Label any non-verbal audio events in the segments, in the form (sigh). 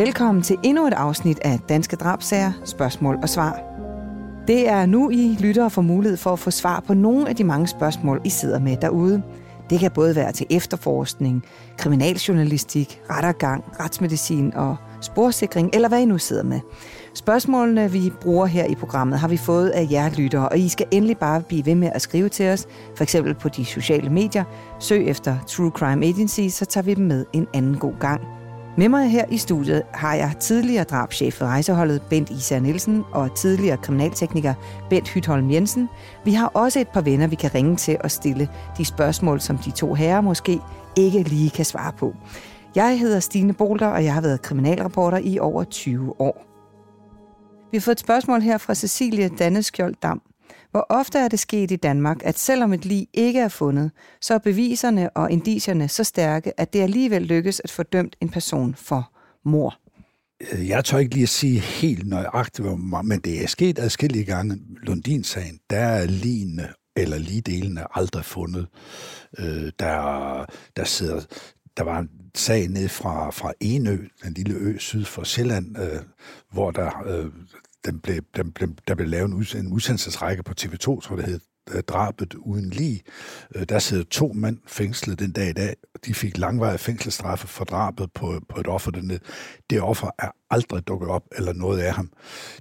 Velkommen til endnu et afsnit af Danske Drabsager, spørgsmål og svar. Det er nu, I lyttere får mulighed for at få svar på nogle af de mange spørgsmål, I sidder med derude. Det kan både være til efterforskning, kriminaljournalistik, rettergang, retsmedicin og sporsikring, eller hvad I nu sidder med. Spørgsmålene, vi bruger her i programmet, har vi fået af jer lyttere, og I skal endelig bare blive ved med at skrive til os, for eksempel på de sociale medier. Søg efter True Crime Agency, så tager vi dem med en anden god gang. Med mig her i studiet har jeg tidligere drabschef for rejseholdet Bent Isa Nielsen og tidligere kriminaltekniker Bent Hytholm Jensen. Vi har også et par venner, vi kan ringe til og stille de spørgsmål, som de to herrer måske ikke lige kan svare på. Jeg hedder Stine Bolter, og jeg har været kriminalreporter i over 20 år. Vi har fået et spørgsmål her fra Cecilie Danneskjold Dam. Hvor ofte er det sket i Danmark, at selvom et lig ikke er fundet, så er beviserne og indicierne så stærke, at det alligevel lykkes at få dømt en person for mor? Øh, jeg tør ikke lige at sige helt nøjagtigt, men det er sket adskillige gange. Lundin-sagen, der er lignende eller ligedelene aldrig fundet. Øh, der, der sidder der var en sag ned fra, fra Enø, den lille ø syd for Sjælland, øh, hvor der, øh, den blev, den blev, der blev lavet en, en udsendelsesrække på TV2, tror det hed, øh, drabet uden lige. Øh, der sidder to mænd fængslet den dag i dag. De fik langvarige fængselsstraffe for drabet på, på et offer dernede. Det offer er aldrig dukket op, eller noget af ham.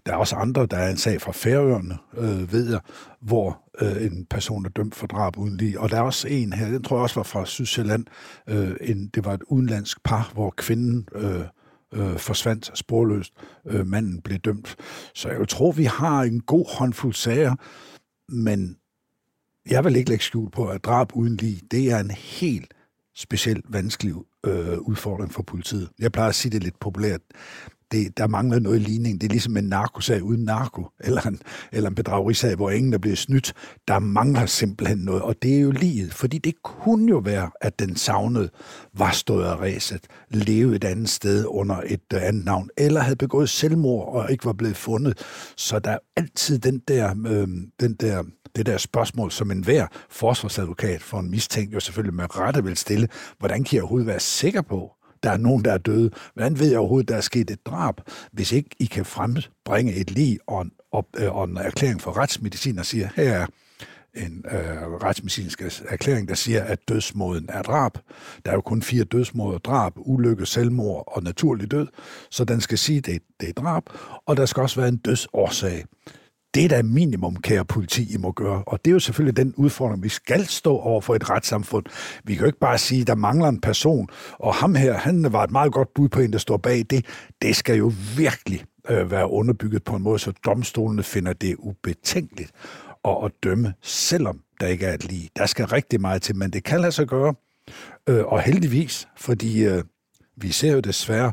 Der er også andre, der er en sag fra Færøerne, øh, ved jeg, hvor øh, en person er dømt for drab uden lige. Og der er også en her, den tror jeg også var fra Sydsjælland. Øh, en, det var et udenlandsk par, hvor kvinden... Øh, øh, forsvandt sporløst. Øh, manden blev dømt. Så jeg tror, vi har en god håndfuld sager, men jeg vil ikke lægge skjul på, at drab uden lige, det er en helt specielt vanskelig øh, udfordring for politiet. Jeg plejer at sige det lidt populært det, der mangler noget ligning. Det er ligesom en narkosag uden narko, eller en, eller en bedragerisag, hvor ingen er blevet snydt. Der mangler simpelthen noget, og det er jo livet, fordi det kunne jo være, at den savnede var stået af ræset, levede et andet sted under et øh, andet navn, eller havde begået selvmord og ikke var blevet fundet. Så der er altid den der, øh, den der det der spørgsmål, som enhver forsvarsadvokat for en mistænkt jo selvfølgelig med rette vil stille. Hvordan kan jeg overhovedet være sikker på, der er nogen, der er døde. Hvordan ved jeg overhovedet, der er sket et drab, hvis ikke I kan frembringe et lig og en, og, øh, og en erklæring for retsmedicin og siger, her er en øh, retsmedicinsk erklæring, der siger, at dødsmåden er drab. Der er jo kun fire dødsmåder, drab, ulykke, selvmord og naturlig død, så den skal sige, at det, det er drab, og der skal også være en dødsårsag. Det er da minimum, kære politi, I må gøre. Og det er jo selvfølgelig den udfordring, vi skal stå over for et retssamfund. Vi kan jo ikke bare sige, der mangler en person, og ham her, han var et meget godt bud på en, der står bag det. Det skal jo virkelig øh, være underbygget på en måde, så domstolene finder det ubetænkeligt at, at dømme, selvom der ikke er et lige. Der skal rigtig meget til, men det kan lade sig gøre. Øh, og heldigvis, fordi øh, vi ser jo desværre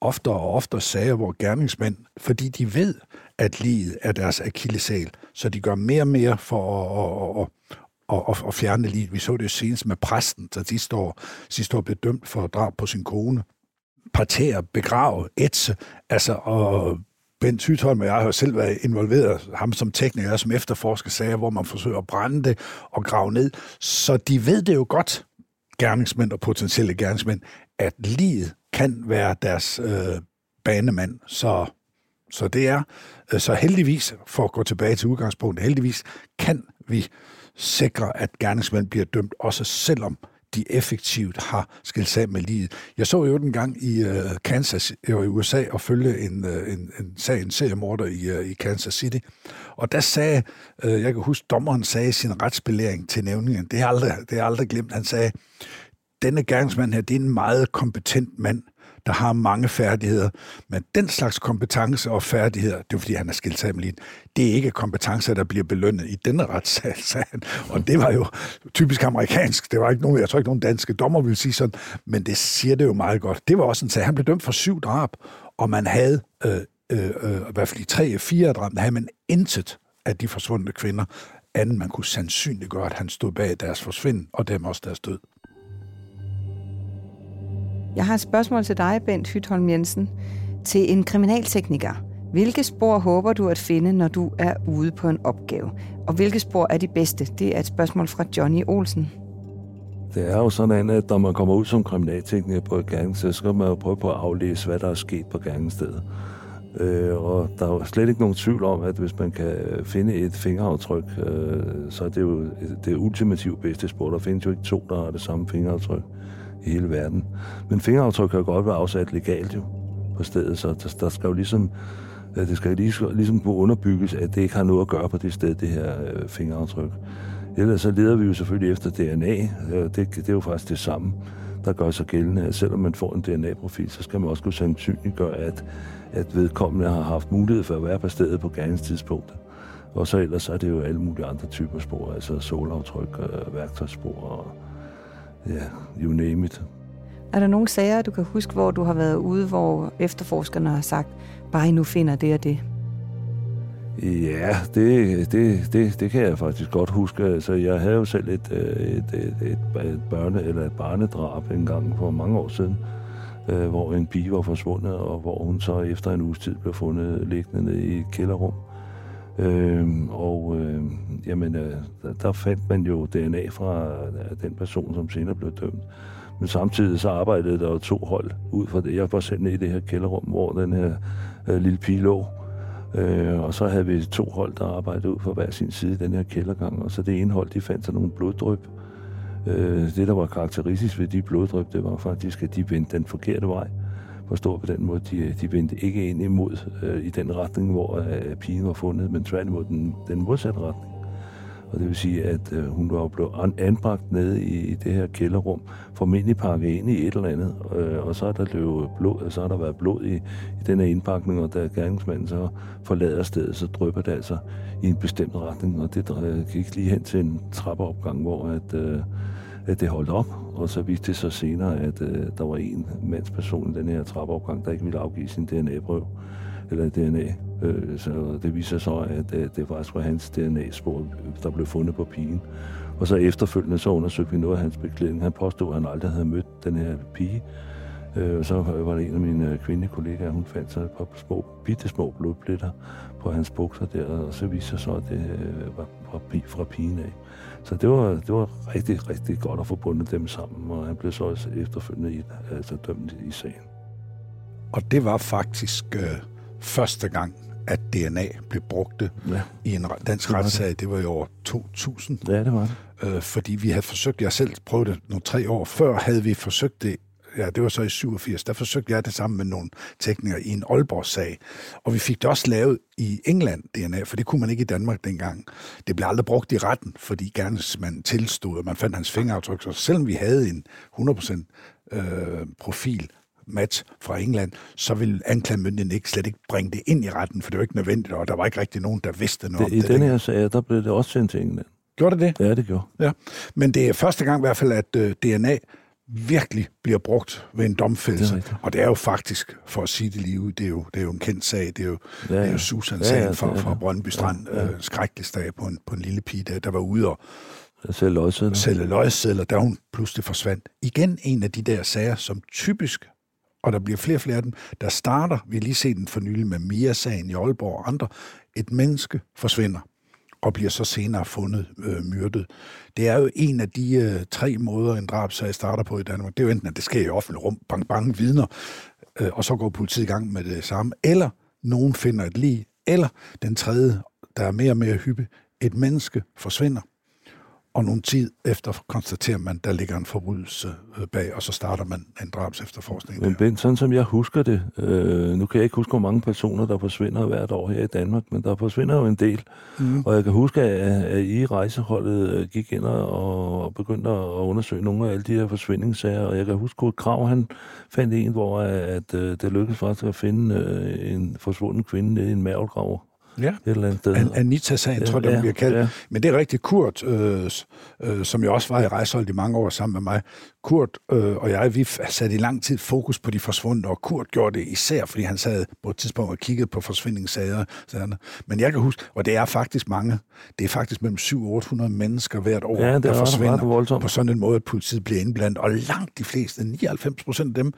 oftere og oftere sager, hvor gerningsmænd, fordi de ved, at livet er deres akillesal, så de gør mere og mere for at, at, at, at, at fjerne livet. Vi så det senest med præsten, der sidste år, sidste år blev dømt for drab på sin kone. Partere, begrave, etse, altså og Bent Hytholm og jeg har selv været involveret, ham som tekniker, som efterforsker sager, hvor man forsøger at brænde det og grave ned. Så de ved det jo godt, gerningsmænd og potentielle gerningsmænd, at livet kan være deres øh, banemand. Så, så det er, øh, så heldigvis, for at gå tilbage til udgangspunktet, heldigvis kan vi sikre, at gerningsmænd bliver dømt, også selvom de effektivt har skilt sig med livet. Jeg så jo den gang i uh, Kansas i USA og følge en, uh, en, en sag, en seriemorder i, uh, i Kansas City. Og der sagde, uh, jeg kan huske, dommeren sagde sin retsbelæring til nævningen, det er aldrig, det er aldrig glemt, han sagde, denne gerningsmand her, det er en meget kompetent mand, der har mange færdigheder. Men den slags kompetence og færdigheder, det er fordi, han er skilt sig med det er ikke kompetencer, der bliver belønnet i denne retssag, sagde han. Og det var jo typisk amerikansk. Det var ikke nogen, jeg tror ikke, nogen danske dommer ville sige sådan, men det siger det jo meget godt. Det var også en sag. Han blev dømt for syv drab, og man havde øh, øh, øh, i hvert fald i tre fire drab, der havde man intet af de forsvundne kvinder, anden man kunne sandsynliggøre, at han stod bag deres forsvind, og dem også deres død. Jeg har et spørgsmål til dig, Bent Hytholm Jensen. Til en kriminaltekniker. Hvilke spor håber du at finde, når du er ude på en opgave? Og hvilke spor er de bedste? Det er et spørgsmål fra Johnny Olsen. Det er jo sådan, at når man kommer ud som kriminaltekniker på et gerningssted, så skal man jo prøve på at aflæse, hvad der er sket på gerningsstedet. Øh, og der er jo slet ikke nogen tvivl om, at hvis man kan finde et fingeraftryk, øh, så er det jo det ultimativt bedste spor. Der findes jo ikke to, der har det samme fingeraftryk i hele verden. Men fingeraftryk kan jo godt være afsat legalt jo på stedet, så der, der skal jo ligesom øh, det skal ligesom kunne underbygges, at det ikke har noget at gøre på det sted, det her øh, fingeraftryk. Ellers så leder vi jo selvfølgelig efter DNA. Øh, det, det er jo faktisk det samme, der gør sig gældende. At selvom man får en DNA-profil, så skal man også kunne sandsynliggøre, at, at vedkommende har haft mulighed for at være på stedet på gerningstidspunktet. Og så ellers så er det jo alle mulige andre typer spor, altså solaftryk, øh, værktøjsspor og ja, you name it. Er der nogle sager, du kan huske, hvor du har været ude, hvor efterforskerne har sagt, bare I nu finder det og det? Ja, det, det, det, det kan jeg faktisk godt huske. Altså, jeg havde jo selv et, øh, et, et, et, et børne- eller et barnedrab en gang for mange år siden, øh, hvor en pige var forsvundet, og hvor hun så efter en uges tid blev fundet liggende i et kælderrum. Øhm, og øh, jamen, øh, der, der fandt man jo DNA fra øh, den person, som senere blev dømt. Men samtidig så arbejdede der jo to hold ud fra det. Jeg var selv nede i det her kælderrum, hvor den her øh, lille pige lå. Øh, og så havde vi to hold, der arbejdede ud fra hver sin side i den her kældergang. Og så det ene hold, de fandt sig nogle bloddryp. Øh, det, der var karakteristisk ved de bloddryp, det var faktisk, at de vendte den forkerte vej. Forstår på den måde, de, de vendte ikke ind imod øh, i den retning, hvor øh, pigen var fundet, men tværtimod den, den modsatte retning. Og det vil sige, at øh, hun var blevet anbragt nede i, i det her kælderrum, formentlig pakket ind i et eller andet, øh, og så er der løbet blod, og så har der været blod i, i den her indpakning, og da gerningsmanden så forlader stedet, så drypper det altså i en bestemt retning, og det øh, gik lige hen til en trappeopgang, hvor at, øh, at det holdt op, og så viste det sig senere, at øh, der var en mandsperson i den her trappeopgang, der ikke ville afgive sin DNA-prøve, eller DNA. Øh, så det viser så, at øh, det faktisk var hans DNA-spor, der blev fundet på pigen. Og så efterfølgende så undersøgte vi noget af hans beklædning. Han påstod, at han aldrig havde mødt den her pige. Øh, så var det en af mine øh, kvindelige kollegaer, hun fandt sig et par små, bitte små blodpletter på hans bukser der, og så viste sig så, at det øh, var fra, fra pigen af. Så det var, det var rigtig, rigtig godt at få bundet dem sammen, og han blev så også efterfølgende i, altså dømt i sagen. Og det var faktisk øh, første gang, at DNA blev brugt ja. i en dansk retssag. Det var i år 2000. Ja, det var det. Øh, fordi vi havde forsøgt, jeg selv prøvede det nogle tre år før, havde vi forsøgt det ja, det var så i 87, der forsøgte jeg det sammen med nogle teknikere i en Aalborg-sag. Og vi fik det også lavet i England, DNA, for det kunne man ikke i Danmark dengang. Det blev aldrig brugt i retten, fordi man tilstod, og man fandt hans fingeraftryk. Så selvom vi havde en 100% øh, profil, match fra England, så vil anklagemyndigheden ikke slet ikke bringe det ind i retten, for det var ikke nødvendigt, og der var ikke rigtig nogen, der vidste noget det, om det. I den her sag, der blev det også sendt til England. Gjorde det det? Ja, det gjorde. Ja. Men det er første gang i hvert fald, at øh, DNA virkelig bliver brugt ved en domfældelse. Det og det er jo faktisk, for at sige det lige det er jo, det er jo en kendt sag. Det er jo, ja, ja. Det er jo Susan-sagen ja, ja, fra, fra Brøndby Strand. Ja, ja. Øh, skrækkelig sag på en, på en lille pige, der, der var ude og sælge løgsedler. Sælge løgsedler, da hun pludselig forsvandt. Igen en af de der sager, som typisk og der bliver flere og flere af dem, der starter, vi har lige set den for nylig med Mia-sagen i Aalborg og andre, et menneske forsvinder og bliver så senere fundet øh, myrdet. Det er jo en af de øh, tre måder, en drabsag starter på i Danmark. Det er jo enten, at det sker i offentlig rum, bang, bang, vidner, øh, og så går politiet i gang med det samme, eller nogen finder et lig, eller den tredje, der er mere og mere hyppig, et menneske forsvinder, og nogle tid efter konstaterer man, der ligger en forbrydelse øh, bag, og så starter man en drabs efterforskning. Men Ben, sådan som jeg husker det, øh, nu kan jeg ikke huske, hvor mange personer, der forsvinder hvert år her i Danmark, men der forsvinder jo en del. Mm. Og jeg kan huske, at, at I rejseholdet øh, gik ind og begyndte at undersøge nogle af alle de her forsvindingssager, og jeg kan huske, at Krav, han fandt en, hvor at, at øh, det lykkedes faktisk at finde en forsvunden kvinde nede i en mærvelgrav ja. et eller andet sted. An- Anita-sagen, ja, tror jeg, ja, bliver kaldt. Ja. Men det er rigtig Kurt, øh, øh, som jo også var i rejseholdet i mange år sammen med mig. Kurt øh, og jeg, vi satte i lang tid fokus på de forsvundne, og Kurt gjorde det især, fordi han sad på et tidspunkt og kiggede på forsvindingssager. Men jeg kan huske, og det er faktisk mange, det er faktisk mellem 700 og 800 mennesker hvert år, ja, der forsvinder på sådan en måde, at politiet bliver indblandet. Og langt de fleste, 99 procent af dem,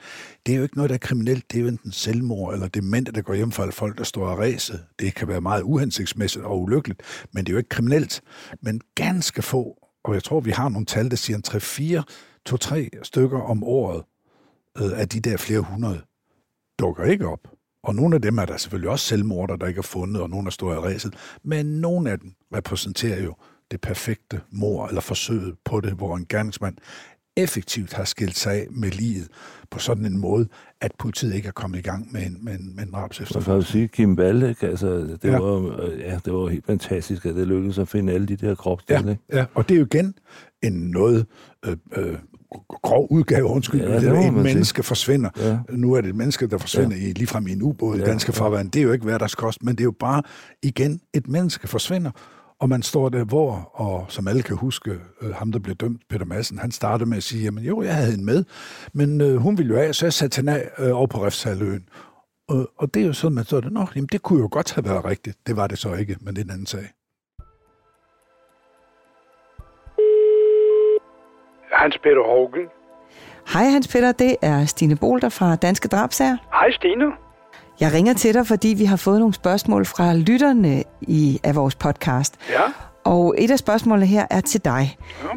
det er jo ikke noget, der er kriminelt. Det er jo enten selvmord eller demente, der går hjem for folk, der står og ræse. Det kan være meget uhensigtsmæssigt og ulykkeligt, men det er jo ikke kriminelt. Men ganske få og jeg tror, vi har nogle tal, der siger 3-4, 2-3 stykker om året øh, af de der flere hundrede dukker ikke op. Og nogle af dem er der selvfølgelig også selvmorder, der ikke er fundet, og nogle er stået i ræset. Men nogle af dem repræsenterer jo det perfekte mor eller forsøget på det, hvor en gerningsmand effektivt har skilt sig af med livet på sådan en måde, at politiet ikke er kommet i gang med en, med en, med en drabs efter. At sige Kim Balle, altså, det, ja. var, ja, det var helt fantastisk, at det lykkedes at finde alle de der kropsdele. Ja, ja, og det er jo igen en noget øh, øh, grov udgave, undskyld, ja, det en menneske sige. forsvinder. Ja. Nu er det et menneske, der forsvinder ja. i, ligefrem i en ubåd ja, i danske farvand. Det er jo ikke hverdagskost, men det er jo bare igen, et menneske forsvinder, og man står der, hvor, og som alle kan huske, øh, ham der blev dømt, Peter Madsen, han startede med at sige, jamen jo, jeg havde hende med, men øh, hun ville jo af, så jeg satte hende af øh, over på Refshaløen. Og, og det er jo sådan, man står der, nå, jamen det kunne jo godt have været rigtigt. Det var det så ikke, men det er en anden sag. Hans Peter Hågen. Hej Hans Peter, det er Stine Bolter fra Danske Drabsager. Hej Stine. Jeg ringer til dig, fordi vi har fået nogle spørgsmål fra lytterne i, af vores podcast. Ja. Og et af spørgsmålene her er til dig. Ja.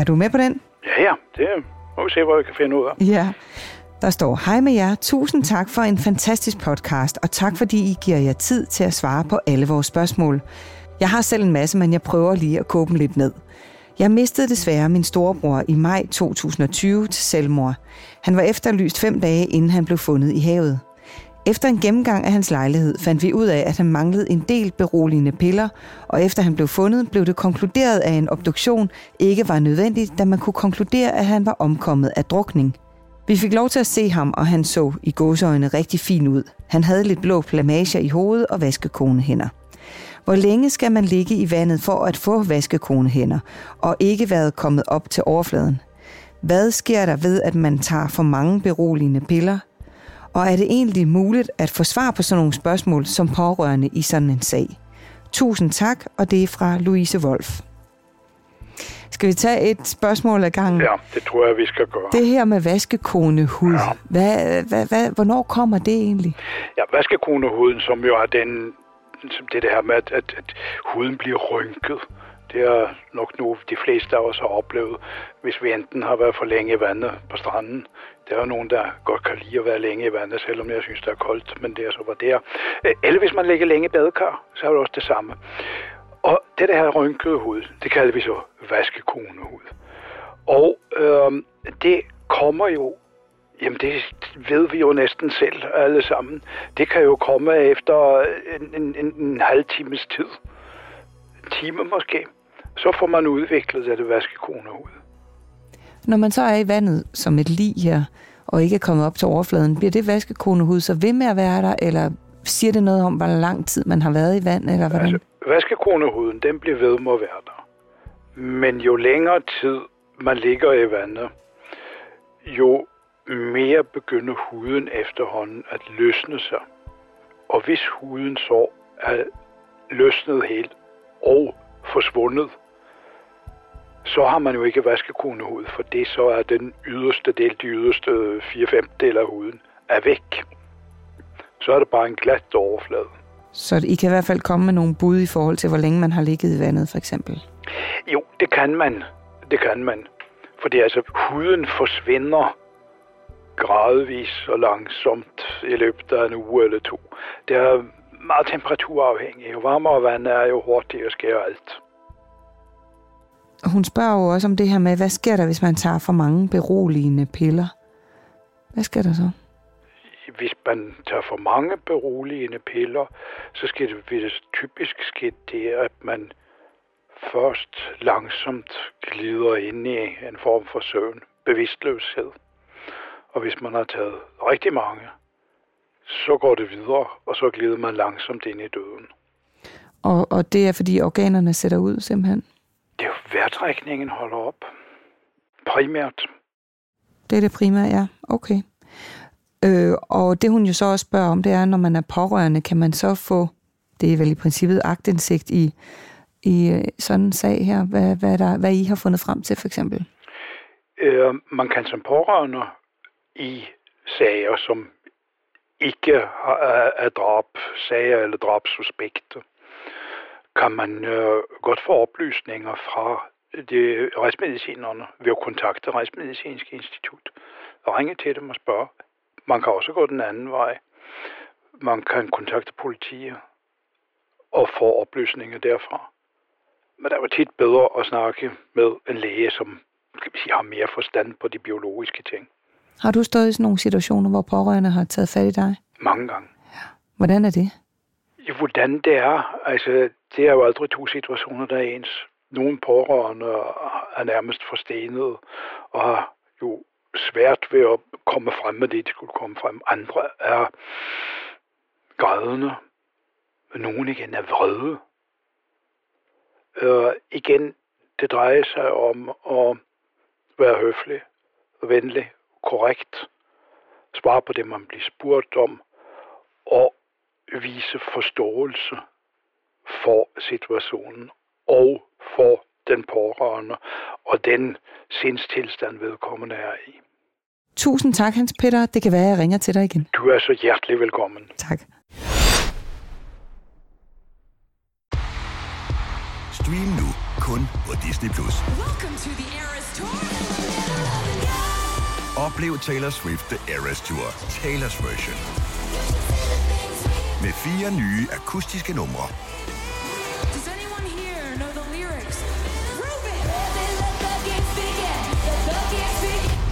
Er du med på den? Ja, ja. Det må vi se, hvad vi kan finde ud af. Ja. Der står, hej med jer. Tusind tak for en fantastisk podcast, og tak fordi I giver jer tid til at svare på alle vores spørgsmål. Jeg har selv en masse, men jeg prøver lige at kåbe dem lidt ned. Jeg mistede desværre min storebror i maj 2020 til selvmord. Han var efterlyst fem dage, inden han blev fundet i havet. Efter en gennemgang af hans lejlighed fandt vi ud af, at han manglede en del beroligende piller, og efter han blev fundet, blev det konkluderet, at en obduktion ikke var nødvendig, da man kunne konkludere, at han var omkommet af drukning. Vi fik lov til at se ham, og han så i gåseøjne rigtig fin ud. Han havde lidt blå plamager i hovedet og vaskekonehænder. Hvor længe skal man ligge i vandet for at få vaskekonehænder, og ikke været kommet op til overfladen? Hvad sker der ved, at man tager for mange beroligende piller? Og er det egentlig muligt at få svar på sådan nogle spørgsmål som pårørende i sådan en sag? Tusind tak, og det er fra Louise Wolf. Skal vi tage et spørgsmål ad gangen? Ja, det tror jeg, vi skal gøre. Det her med vaskekonehud, ja. hvad, hvad, hvad, hvornår kommer det egentlig? Ja, vaskekonehuden, som jo er den som det her med, at, at, at huden bliver rynket. Det er nok nu de fleste af os har oplevet, hvis vi enten har været for længe i vandet på stranden. Der er jo nogen, der godt kan lide at være længe i vandet, selvom jeg synes, det er koldt, men det er så var der. Øh, eller hvis man ligger længe i badekar, så er det også det samme. Og det der her rynkede hud, det kalder vi så vaskekonehud. Og øh, det kommer jo Jamen det ved vi jo næsten selv alle sammen. Det kan jo komme efter en, en, en, en halv times tid. En time måske. Så får man udviklet det vaskekonehud. Når man så er i vandet som et lig her, og ikke er kommet op til overfladen, bliver det vaskekonehud så ved med at være der, eller siger det noget om, hvor lang tid man har været i vand, eller hvordan? Altså, vaskekonehuden, den bliver ved med at være der. Men jo længere tid man ligger i vandet, jo mere begynder huden efterhånden at løsne sig. Og hvis huden så er løsnet helt og forsvundet, så har man jo ikke vaskekonehud, for det så er den yderste del, de yderste 4-5 del af huden, er væk. Så er det bare en glat overflade. Så I kan i hvert fald komme med nogle bud i forhold til, hvor længe man har ligget i vandet, for eksempel? Jo, det kan man. Det kan man. Fordi altså, huden forsvinder gradvis og langsomt i løbet af en uge eller to. Det er meget temperaturafhængigt. Jo varmere vand er, jo hurtigere sker alt. Hun spørger jo også om det her med, hvad sker der, hvis man tager for mange beroligende piller? Hvad sker der så? Hvis man tager for mange beroligende piller, så skal det, vil det typisk ske det, at man først langsomt glider ind i en form for søvn, bevidstløshed. Og hvis man har taget rigtig mange, så går det videre, og så glider man langsomt ind i døden. Og, og det er, fordi organerne sætter ud simpelthen? Vejrtrækningen holder op. Primært. Det er det primære, ja. Okay. Øh, og det hun jo så også spørger om, det er, når man er pårørende, kan man så få, det er vel i princippet agtindsigt i, i øh, sådan en sag her, hvad, hvad, der, hvad I har fundet frem til for eksempel? Øh, man kan som pårørende i sager, som ikke er drab, sager eller drabsuspekter, kan man øh, godt få oplysninger fra det retsmedicinerne ved at kontakte Retsmedicinsk Institut og ringe til dem og spørge. Man kan også gå den anden vej. Man kan kontakte politiet og få oplysninger derfra. Men det var tit bedre at snakke med en læge, som skal vi sige, har mere forstand på de biologiske ting. Har du stået i sådan nogle situationer, hvor pårørende har taget fat i dig? Mange gange. Hvordan er det? Ja, hvordan det er, altså, det er jo aldrig to situationer, der er ens. Nogle pårørende er nærmest forstenet og har jo svært ved at komme frem med det, de skulle komme frem. Andre er grædende. Nogle igen er vrede. Øh, igen, det drejer sig om at være høflig, venlig, korrekt, svare på det, man bliver spurgt om, og vise forståelse for situationen og for den pårørende og den sindstilstand, vedkommende er i. Tusind tak, Hans Peter. Det kan være, at jeg ringer til dig igen. Du er så hjertelig velkommen. Tak. Stream nu kun på Disney+. Plus. Oplev Taylor Swift The Eras Tour, Taylor's version. Med fire nye akustiske numre.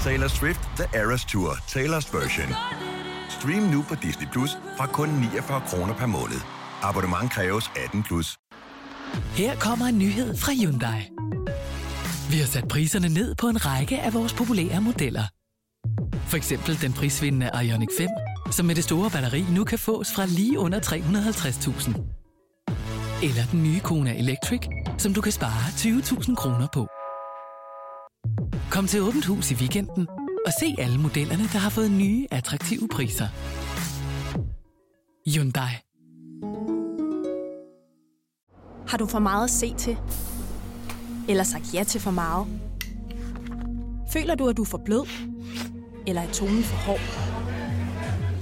Taylor Swift The Eras Tour, Taylor's version. Stream nu på Disney Plus fra kun 49 kroner per måned. Abonnement kræves 18 plus. Her kommer en nyhed fra Hyundai. Vi har sat priserne ned på en række af vores populære modeller. For eksempel den prisvindende Ioniq 5, som med det store batteri nu kan fås fra lige under 350.000. Eller den nye Kona Electric, som du kan spare 20.000 kroner på. Kom til Åbent Hus i weekenden og se alle modellerne, der har fået nye, attraktive priser. Hyundai. Har du for meget at se til? Eller sagt ja til for meget? Føler du, at du er for blød? Eller er tonen for hård?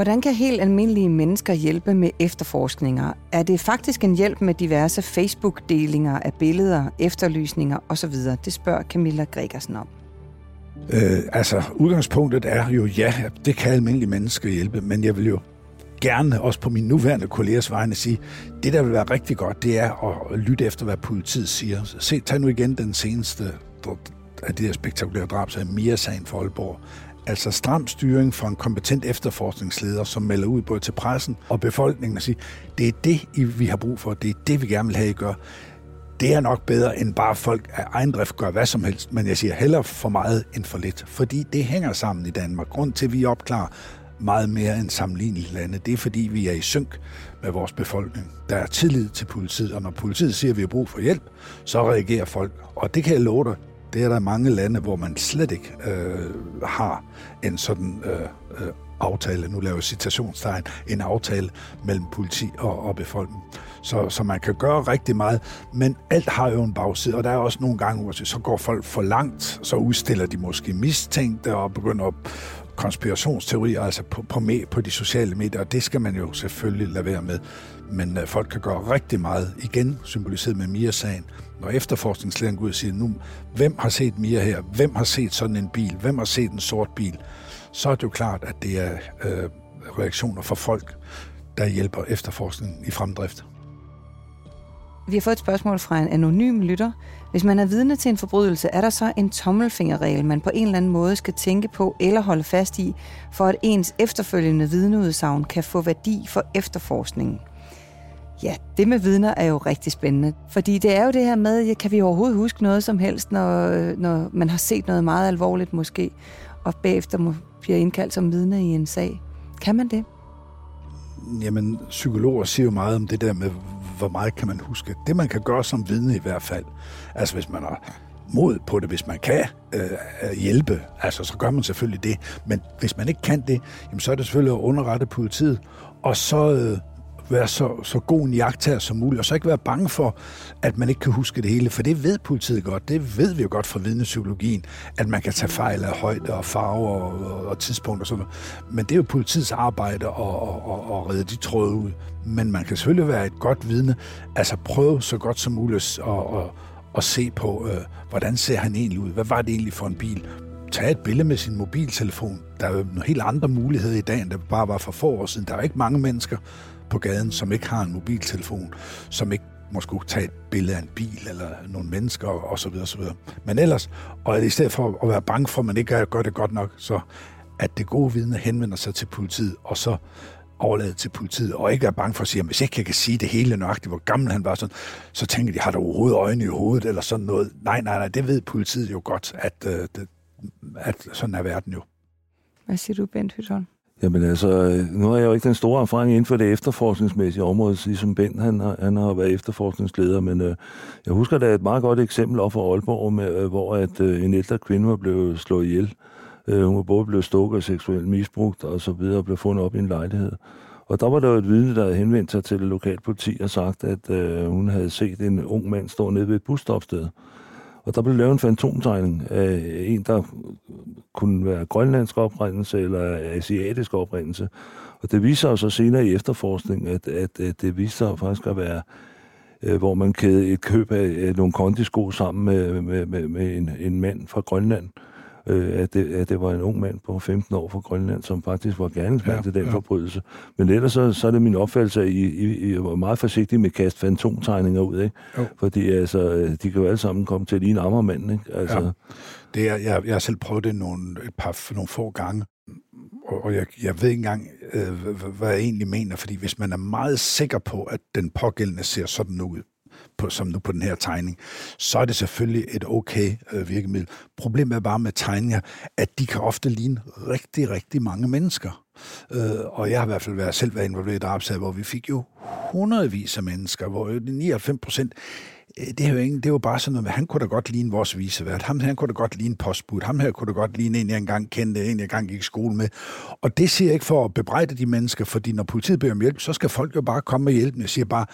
Hvordan kan helt almindelige mennesker hjælpe med efterforskninger? Er det faktisk en hjælp med diverse Facebook-delinger af billeder, efterlysninger osv.? Det spørger Camilla Gregersen om. Øh, altså, udgangspunktet er jo, ja, det kan almindelige mennesker hjælpe, men jeg vil jo gerne også på min nuværende kollegers vegne sige, det der vil være rigtig godt, det er at lytte efter, hvad politiet siger. Se, tag nu igen den seneste af de her spektakulære drab, så er Mia-sagen for Aalborg. Altså stram styring fra en kompetent efterforskningsleder, som melder ud både til pressen og befolkningen og siger, det er det, vi har brug for, det er det, vi gerne vil have, I gør. Det er nok bedre, end bare folk af egen drift gør hvad som helst, men jeg siger hellere for meget end for lidt, fordi det hænger sammen i Danmark. Grund til, at vi opklarer meget mere end sammenlignelige lande, det er fordi, vi er i synk med vores befolkning. Der er tillid til politiet, og når politiet siger, at vi har brug for hjælp, så reagerer folk. Og det kan jeg love dig, det er der mange lande, hvor man slet ikke øh, har en sådan øh, øh, aftale, nu laver jeg citationstegn, en aftale mellem politi og, og befolkning. Så, så man kan gøre rigtig meget, men alt har jo en bagside, og der er også nogle gange, hvor så går folk for langt, så udstiller de måske mistænkte og begynder at konspirationsteorier, altså på, på, med, på de sociale medier, og det skal man jo selvfølgelig lade være med. Men øh, folk kan gøre rigtig meget, igen symboliseret med Mia-sagen, når efterforskningslederen går ud og siger, nu, hvem har set Mia her? Hvem har set sådan en bil? Hvem har set en sort bil? Så er det jo klart, at det er øh, reaktioner fra folk, der hjælper efterforskningen i fremdrift. Vi har fået et spørgsmål fra en anonym lytter. Hvis man er vidne til en forbrydelse, er der så en tommelfingerregel, man på en eller anden måde skal tænke på eller holde fast i, for at ens efterfølgende vidneudsagn kan få værdi for efterforskningen? Ja, det med vidner er jo rigtig spændende, fordi det er jo det her med, kan vi overhovedet huske noget som helst, når, når man har set noget meget alvorligt måske, og bagefter må, bliver indkaldt som vidne i en sag. Kan man det? Jamen, psykologer siger jo meget om det der med, hvor meget kan man huske. Det, man kan gøre som vidne i hvert fald, altså hvis man har mod på det, hvis man kan øh, hjælpe, altså så gør man selvfølgelig det. Men hvis man ikke kan det, jamen, så er det selvfølgelig at underrette politiet, og så øh, være så, så god en jagttager som muligt, og så ikke være bange for, at man ikke kan huske det hele, for det ved politiet godt, det ved vi jo godt fra vidnepsykologien, at man kan tage fejl af højde og farve og, og, og tidspunkt og sådan noget. Men det er jo politiets arbejde at, at, at, at redde de tråde ud. Men man kan selvfølgelig være et godt vidne, altså prøve så godt som muligt at, at, at se på, øh, hvordan ser han egentlig ud, hvad var det egentlig for en bil, tage et billede med sin mobiltelefon. Der er jo nogle helt andre muligheder i dag, end der bare var for få år siden. Der er ikke mange mennesker, på gaden, som ikke har en mobiltelefon, som ikke måske kunne tage et billede af en bil eller nogle mennesker og så videre, og så videre. Men ellers, og i stedet for at være bange for, at man ikke gør det godt nok, så at det gode vidne henvender sig til politiet, og så overlade til politiet, og ikke være bange for at sige, at hvis ikke jeg kan sige det hele nøjagtigt, hvor gammel han var, sådan, så tænker de, har du overhovedet øjne i hovedet, eller sådan noget. Nej, nej, nej, det ved politiet jo godt, at, øh, at, at sådan er verden jo. Hvad siger du, Bent Hytholm? Jamen altså, nu har jeg jo ikke den store erfaring inden for det efterforskningsmæssige område, ligesom Ben, han har, han har været efterforskningsleder, men øh, jeg husker da et meget godt eksempel op fra Aalborg, med, øh, hvor at øh, en ældre kvinde var blevet slået ihjel. Øh, hun var både blevet stukket og seksuelt misbrugt og så videre, og blev fundet op i en lejlighed. Og der var der jo et vidne, der havde henvendt sig til det lokale politi og sagt, at øh, hun havde set en ung mand stå nede ved et busstopsted. Og der blev lavet en fantomtegning af en, der kunne være grønlandsk oprindelse eller asiatisk oprindelse. Og det viser sig så senere i efterforskning, at, at, at det viser sig faktisk at være, øh, hvor man kædede et køb af øh, nogle kondisko sammen med, med, med, med en, en mand fra Grønland, øh, at, det, at det var en ung mand på 15 år fra Grønland, som faktisk var gerningsmand ja, til den ja. forbrydelse. Men ellers så, så er det min opfattelse, at I, I, I var meget forsigtige med at kaste fantomtegninger ud, ikke? Jo. Fordi altså, de kan jo alle sammen komme til at ligne ammermanden, ikke? Altså, ja. Det er, jeg, jeg har selv prøvet det nogle, et par, nogle få gange, og, og jeg, jeg ved ikke engang, øh, hvad jeg egentlig mener, fordi hvis man er meget sikker på, at den pågældende ser sådan ud, på, som nu på den her tegning, så er det selvfølgelig et okay øh, virkemiddel. Problemet er bare med tegninger, at de kan ofte ligne rigtig, rigtig mange mennesker. Øh, og jeg har i hvert fald været, selv været involveret i drabsager, hvor vi fik jo hundredvis af mennesker, hvor 99 procent øh, det er jo ingen, det er jo bare sådan noget, med, han kunne da godt ligne vores visevært, ham han kunne da godt ligne postbud, ham her kunne da godt ligne en, jeg engang kendte, en, jeg engang gik i skole med. Og det siger jeg ikke for at bebrejde de mennesker, fordi når politiet beder om hjælp, så skal folk jo bare komme med hjælpe. Jeg siger bare,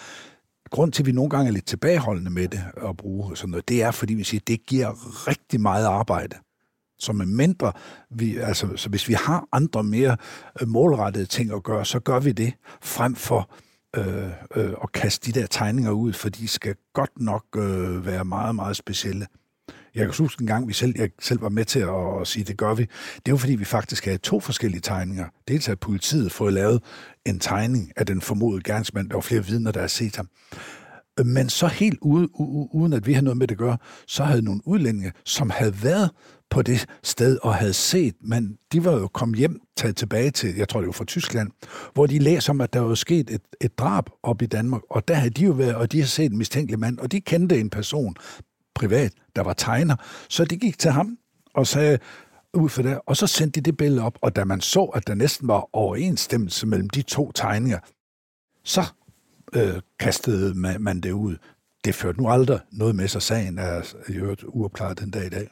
grund til, at vi nogle gange er lidt tilbageholdende med det at bruge sådan noget, det er, fordi vi siger, at det giver rigtig meget arbejde. Så med mindre, vi, altså, så hvis vi har andre mere øh, målrettede ting at gøre, så gør vi det, frem for øh, øh, at kaste de der tegninger ud, for de skal godt nok øh, være meget, meget specielle. Jeg kan huske en gang, vi selv, jeg selv var med til at, at sige, det gør vi. Det er jo fordi, vi faktisk havde to forskellige tegninger. Dels har politiet fået lavet en tegning af den formodede gerningsmand. Der var flere vidner, der har set ham. Men så helt ude, uden at vi havde noget med det at gøre, så havde nogle udlændinge, som havde været på det sted og havde set, men de var jo kommet hjem, taget tilbage til, jeg tror det var fra Tyskland, hvor de læser om, at der var sket et, et drab op i Danmark, og der havde de jo været, og de har set en mistænkelig mand, og de kendte en person, privat, der var tegner. Så de gik til ham og sagde, ud for det, og så sendte de det billede op, og da man så, at der næsten var overensstemmelse mellem de to tegninger, så øh, kastede man, man det ud. Det førte nu aldrig noget med sig. Sagen er i øvrigt uopklaret den dag i dag.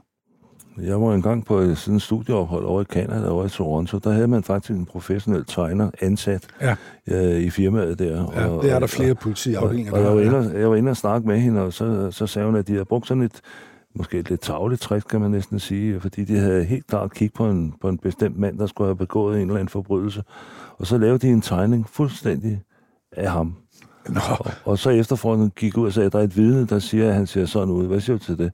Jeg var engang på sådan et studieophold over i Canada, over i Toronto. Der havde man faktisk en professionel tegner ansat ja. øh, i firmaet der. Ja, og, det er der flere politiafdelinger, og, og, og jeg, var inde, jeg var inde og snakke med hende, og så, så sagde hun, at de havde brugt sådan et, måske et lidt tavligt trick, kan man næsten sige, fordi de havde helt klart kigget på en, på en bestemt mand, der skulle have begået en eller anden forbrydelse. Og så lavede de en tegning fuldstændig af ham. Nå. Og, og så efterfølgende gik ud og sagde, at der er et vidne, der siger, at han ser sådan ud. Hvad siger du til det?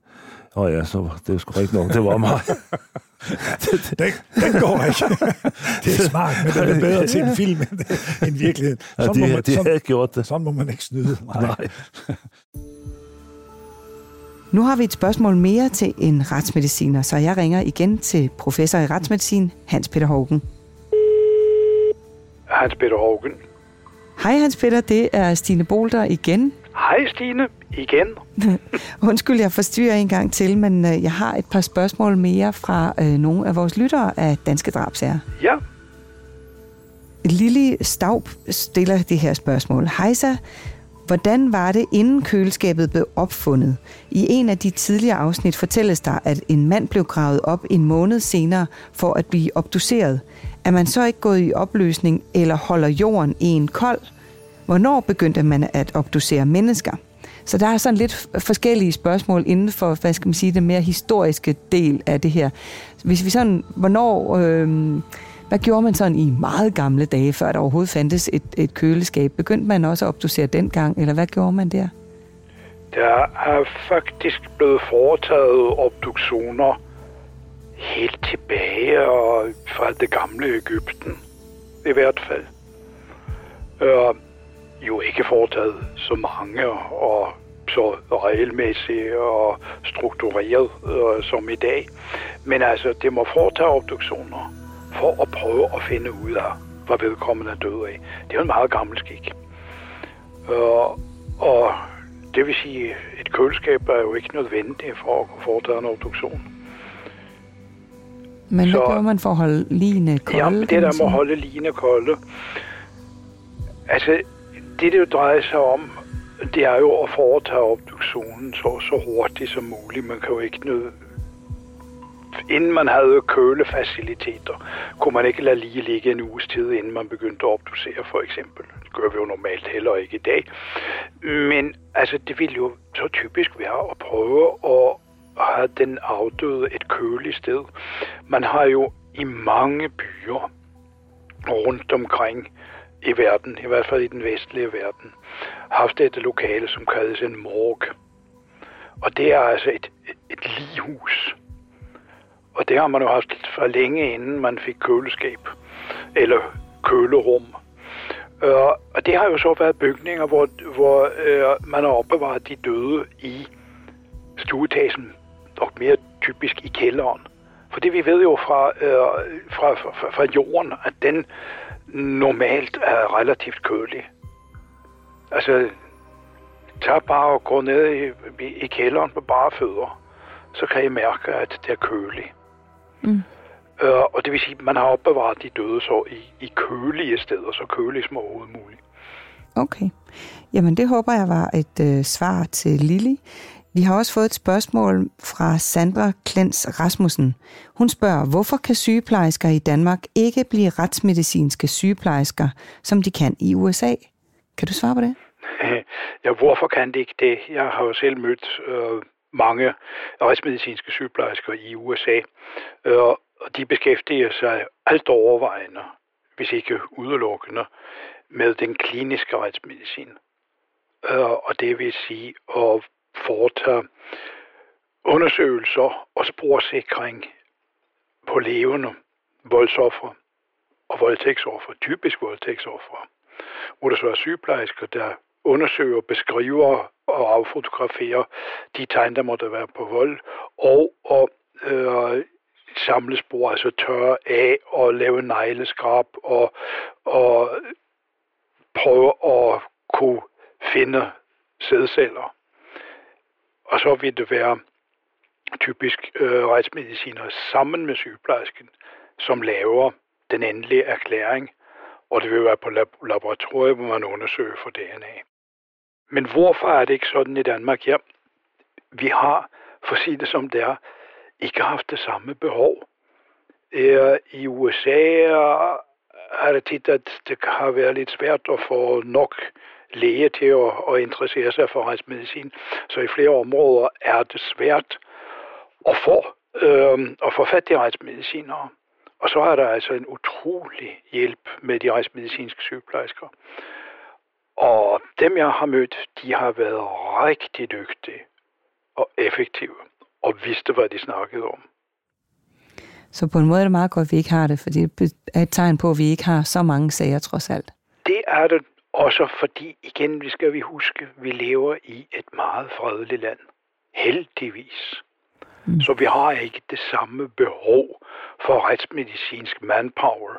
Og ja, så det er sgu ikke nok. Det var mig. (laughs) den, den går ikke. det er smart, men det er (laughs) bedre til en film end virkeligheden. Sådan, ja, de, må man, de sådan, gjort det. sådan må man ikke snyde. Nej. Nej. Nu har vi et spørgsmål mere til en retsmediciner, så jeg ringer igen til professor i retsmedicin, Hans Peter Hågen. Hans Peter Hågen. Hej Hans Peter, det er Stine Bolter igen. Hej Stine, igen. (laughs) Undskyld, jeg forstyrrer en gang til, men øh, jeg har et par spørgsmål mere fra øh, nogle af vores lyttere af Danske Drabsager. Ja. Lili Staub stiller det her spørgsmål. Hejsa, hvordan var det, inden køleskabet blev opfundet? I en af de tidligere afsnit fortælles der, at en mand blev gravet op en måned senere for at blive obduceret. Er man så ikke gået i opløsning, eller holder jorden i en kold? Hvornår begyndte man at obducere mennesker? Så der er sådan lidt forskellige spørgsmål inden for, hvad skal man sige, den mere historiske del af det her. Hvis vi sådan, hvornår, øh, hvad gjorde man sådan i meget gamle dage, før der overhovedet fandtes et, et køleskab? Begyndte man også at obducere dengang, eller hvad gjorde man der? Der er faktisk blevet foretaget obduktioner helt tilbage og fra det gamle Ægypten, i hvert fald. Øh, jo ikke foretaget så mange og så regelmæssigt og struktureret øh, som i dag. Men altså, det må foretage obduktioner for at prøve at finde ud af, hvad vedkommende er død af. Det er jo en meget gammel skik. Øh, og det vil sige, et køleskab er jo ikke nødvendigt for at kunne foretage en obduktion. Men hvad gjorde man for at holde ligene kolde? Jamen, det der med at holde ligene kolde. Altså, det det jo drejer sig om, det er jo at foretage obduktionen så, så hurtigt som muligt. Man kan jo ikke nød... Inden man havde kølefaciliteter, kunne man ikke lade lige ligge en uges tid, inden man begyndte at obducere, for eksempel. Det gør vi jo normalt heller ikke i dag. Men altså, det ville jo så typisk være at prøve at have den afdøde et køligt sted. Man har jo i mange byer rundt omkring i verden, i hvert fald i den vestlige verden, haft et lokale, som kaldes en morg. Og det er altså et, et lighus. Og det har man jo haft for længe inden man fik køleskab eller kølerum. Øh, og det har jo så været bygninger, hvor, hvor øh, man har opbevaret de døde i stueetagen, og mere typisk i kælderen. For det vi ved jo fra, uh, fra, fra, fra jorden, at den normalt er relativt kølig. Altså, tag bare og gå ned i, i, i kælderen på bare fødder, så kan I mærke, at det er køligt. Mm. Uh, og det vil sige, at man har opbevaret de døde så i, i kølige steder, så kølige som overhovedet muligt. Okay. Jamen, det håber jeg var et øh, svar til Lili. Vi har også fået et spørgsmål fra Sandra Klens Rasmussen. Hun spørger, hvorfor kan sygeplejersker i Danmark ikke blive retsmedicinske sygeplejersker, som de kan i USA? Kan du svare på det? (laughs) Ja, hvorfor kan det ikke det? Jeg har jo selv mødt øh, mange retsmedicinske sygeplejersker i USA, øh, og de beskæftiger sig alt overvejende, hvis ikke udelukkende, med den kliniske retsmedicin. Øh, og det vil sige at foretager undersøgelser og sporsikring på levende voldsoffer og voldtægtsoffer, typisk voldtægtsoffer, hvor der så er sygeplejersker, der undersøger, beskriver og affotograferer de tegn, der måtte være på vold, og, og øh, samle spor, altså tørre af og lave negleskrab og, og prøve at kunne finde sædceller. Og så vil det være typisk øh, retsmediciner sammen med sygeplejersken, som laver den endelige erklæring, og det vil være på lab- laboratoriet, hvor man undersøger for DNA. Men hvorfor er det ikke sådan i Danmark? Ja, vi har, for at sige det som det er, ikke haft det samme behov. Øh, I USA er det tit, at det har været lidt svært at få nok læge til at, at interessere sig for retsmedicin. Så i flere områder er det svært at få, øh, at få fat i retsmedicinere. Og så er der altså en utrolig hjælp med de retsmedicinske sygeplejersker. Og dem, jeg har mødt, de har været rigtig dygtige og effektive og vidste, hvad de snakkede om. Så på en måde er det meget godt, at vi ikke har det, for det er et tegn på, at vi ikke har så mange sager trods alt. Det er det også fordi, igen, vi skal vi huske, vi lever i et meget fredeligt land. Heldigvis. Mm. Så vi har ikke det samme behov for retsmedicinsk manpower,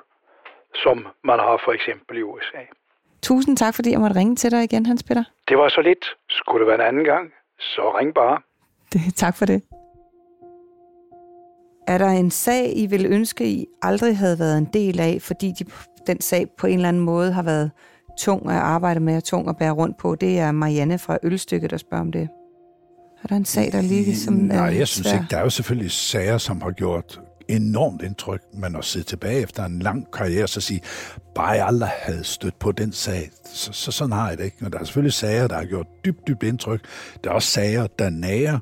som man har for eksempel i USA. Tusind tak, fordi jeg måtte ringe til dig igen, Hans Peter. Det var så lidt. Skulle det være en anden gang, så ring bare. Det, tak for det. Er der en sag, I vil ønske, I aldrig havde været en del af, fordi de, den sag på en eller anden måde har været tung at arbejde med og tung at bære rundt på? Det er Marianne fra Ølstykke, der spørger om det. Er der en sag, der ligger som Nej, er jeg synes svær? ikke. Der er jo selvfølgelig sager, som har gjort enormt indtryk, men at sidde tilbage efter en lang karriere, så sige, bare jeg aldrig havde stødt på den sag, så, så sådan har jeg det ikke. Men der er selvfølgelig sager, der har gjort dybt, dybt indtryk. Der er også sager, der nærer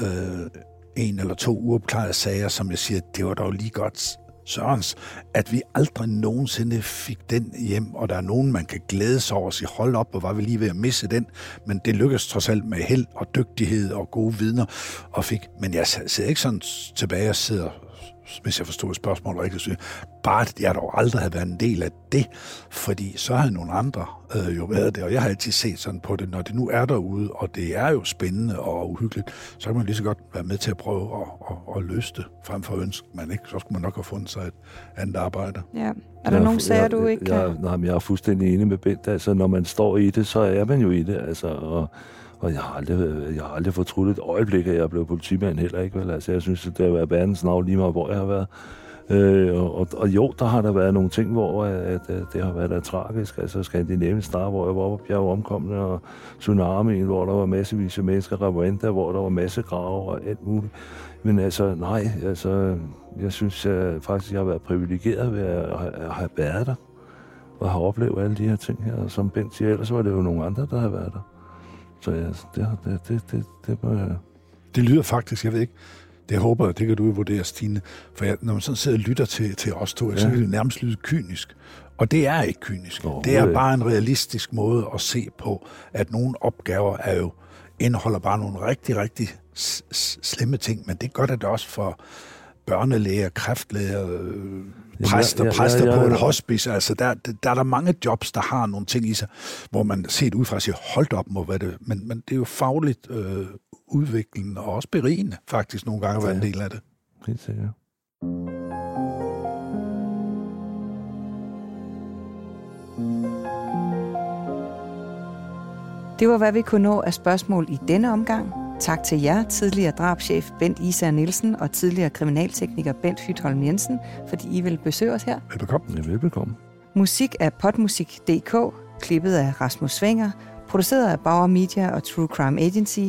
øh, en eller to uopklarede sager, som jeg siger, det var dog lige godt Sørens, at vi aldrig nogensinde fik den hjem, og der er nogen, man kan glæde sig over og sige, hold op, og var vi lige ved at misse den, men det lykkedes trods alt med held og dygtighed og gode vidner, og fik, men jeg sidder ikke sådan tilbage og sidder hvis jeg forstod spørgsmålet rigtigt, så bare at jeg dog aldrig havde været en del af det, fordi så har nogle andre øh, jo været det, og jeg har altid set sådan på det, når det nu er derude, og det er jo spændende og uhyggeligt, så kan man lige så godt være med til at prøve at, at, at løse det, frem for ønske man ikke, så skulle man nok have fundet sig et andet arbejde. Ja. Er der Jeg- nogle sager, jeg, du ikke jeg, kan? Nej, men jeg er fuldstændig enig med Bent. Altså, når man står i det, så er man jo i det. Altså, og, og jeg har aldrig, jeg har aldrig fortrudt et øjeblik, at jeg blev politimand heller ikke. Vel? Altså, jeg synes, at det har været verdens navn lige meget, hvor jeg har været. Øh, og, og, og, jo, der har der været nogle ting, hvor øh, at, at, at det har været der tragisk. Altså Skandinavien Star, hvor jeg var på bjerg omkomne, og tsunamien, hvor der var massevis af mennesker, Rwanda, hvor der var masse grave og alt muligt. Men altså, nej, altså, jeg synes jeg, faktisk, jeg har været privilegeret ved at, have- at have været der og har oplevet alle de her ting her. Som Bent siger, ellers var det jo nogle andre, der har været der. Så ja, det, det, det, det, det må jeg... Det lyder faktisk, jeg ved ikke, det håber jeg, det kan du vurdere, Stine. For jeg, når man sådan sidder og lytter til, til os to, ja. så kan det nærmest lyde kynisk. Og det er ikke kynisk. Det er bare en realistisk måde at se på, at nogle opgaver er jo indeholder bare nogle rigtig, rigtig slemme ting, men det at det også for børnelæger, kræftlæger, øh, præster, jeg- jeg- præster jeg- på et hospice. Altså, der, der, er der mange jobs, der har nogle ting i sig, hvor man set udefra siger, hold op, må hvad det, men, men det er jo fagligt øh, udviklende og også berigende, faktisk nogle gange at være en del af det. Helt sikkert. Det var, hvad vi kunne nå af spørgsmål i denne omgang. Tak til jer, tidligere drabschef Bent Især Nielsen og tidligere kriminaltekniker Bent Hytholm Jensen, fordi I vil besøge os her. Velbekomme. Ja, velbekomme. Musik af potmusik.dk, klippet af Rasmus Svinger, produceret af Bauer Media og True Crime Agency.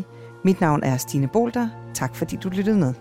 Mit navn er Stine Bolter. Tak fordi du lyttede med.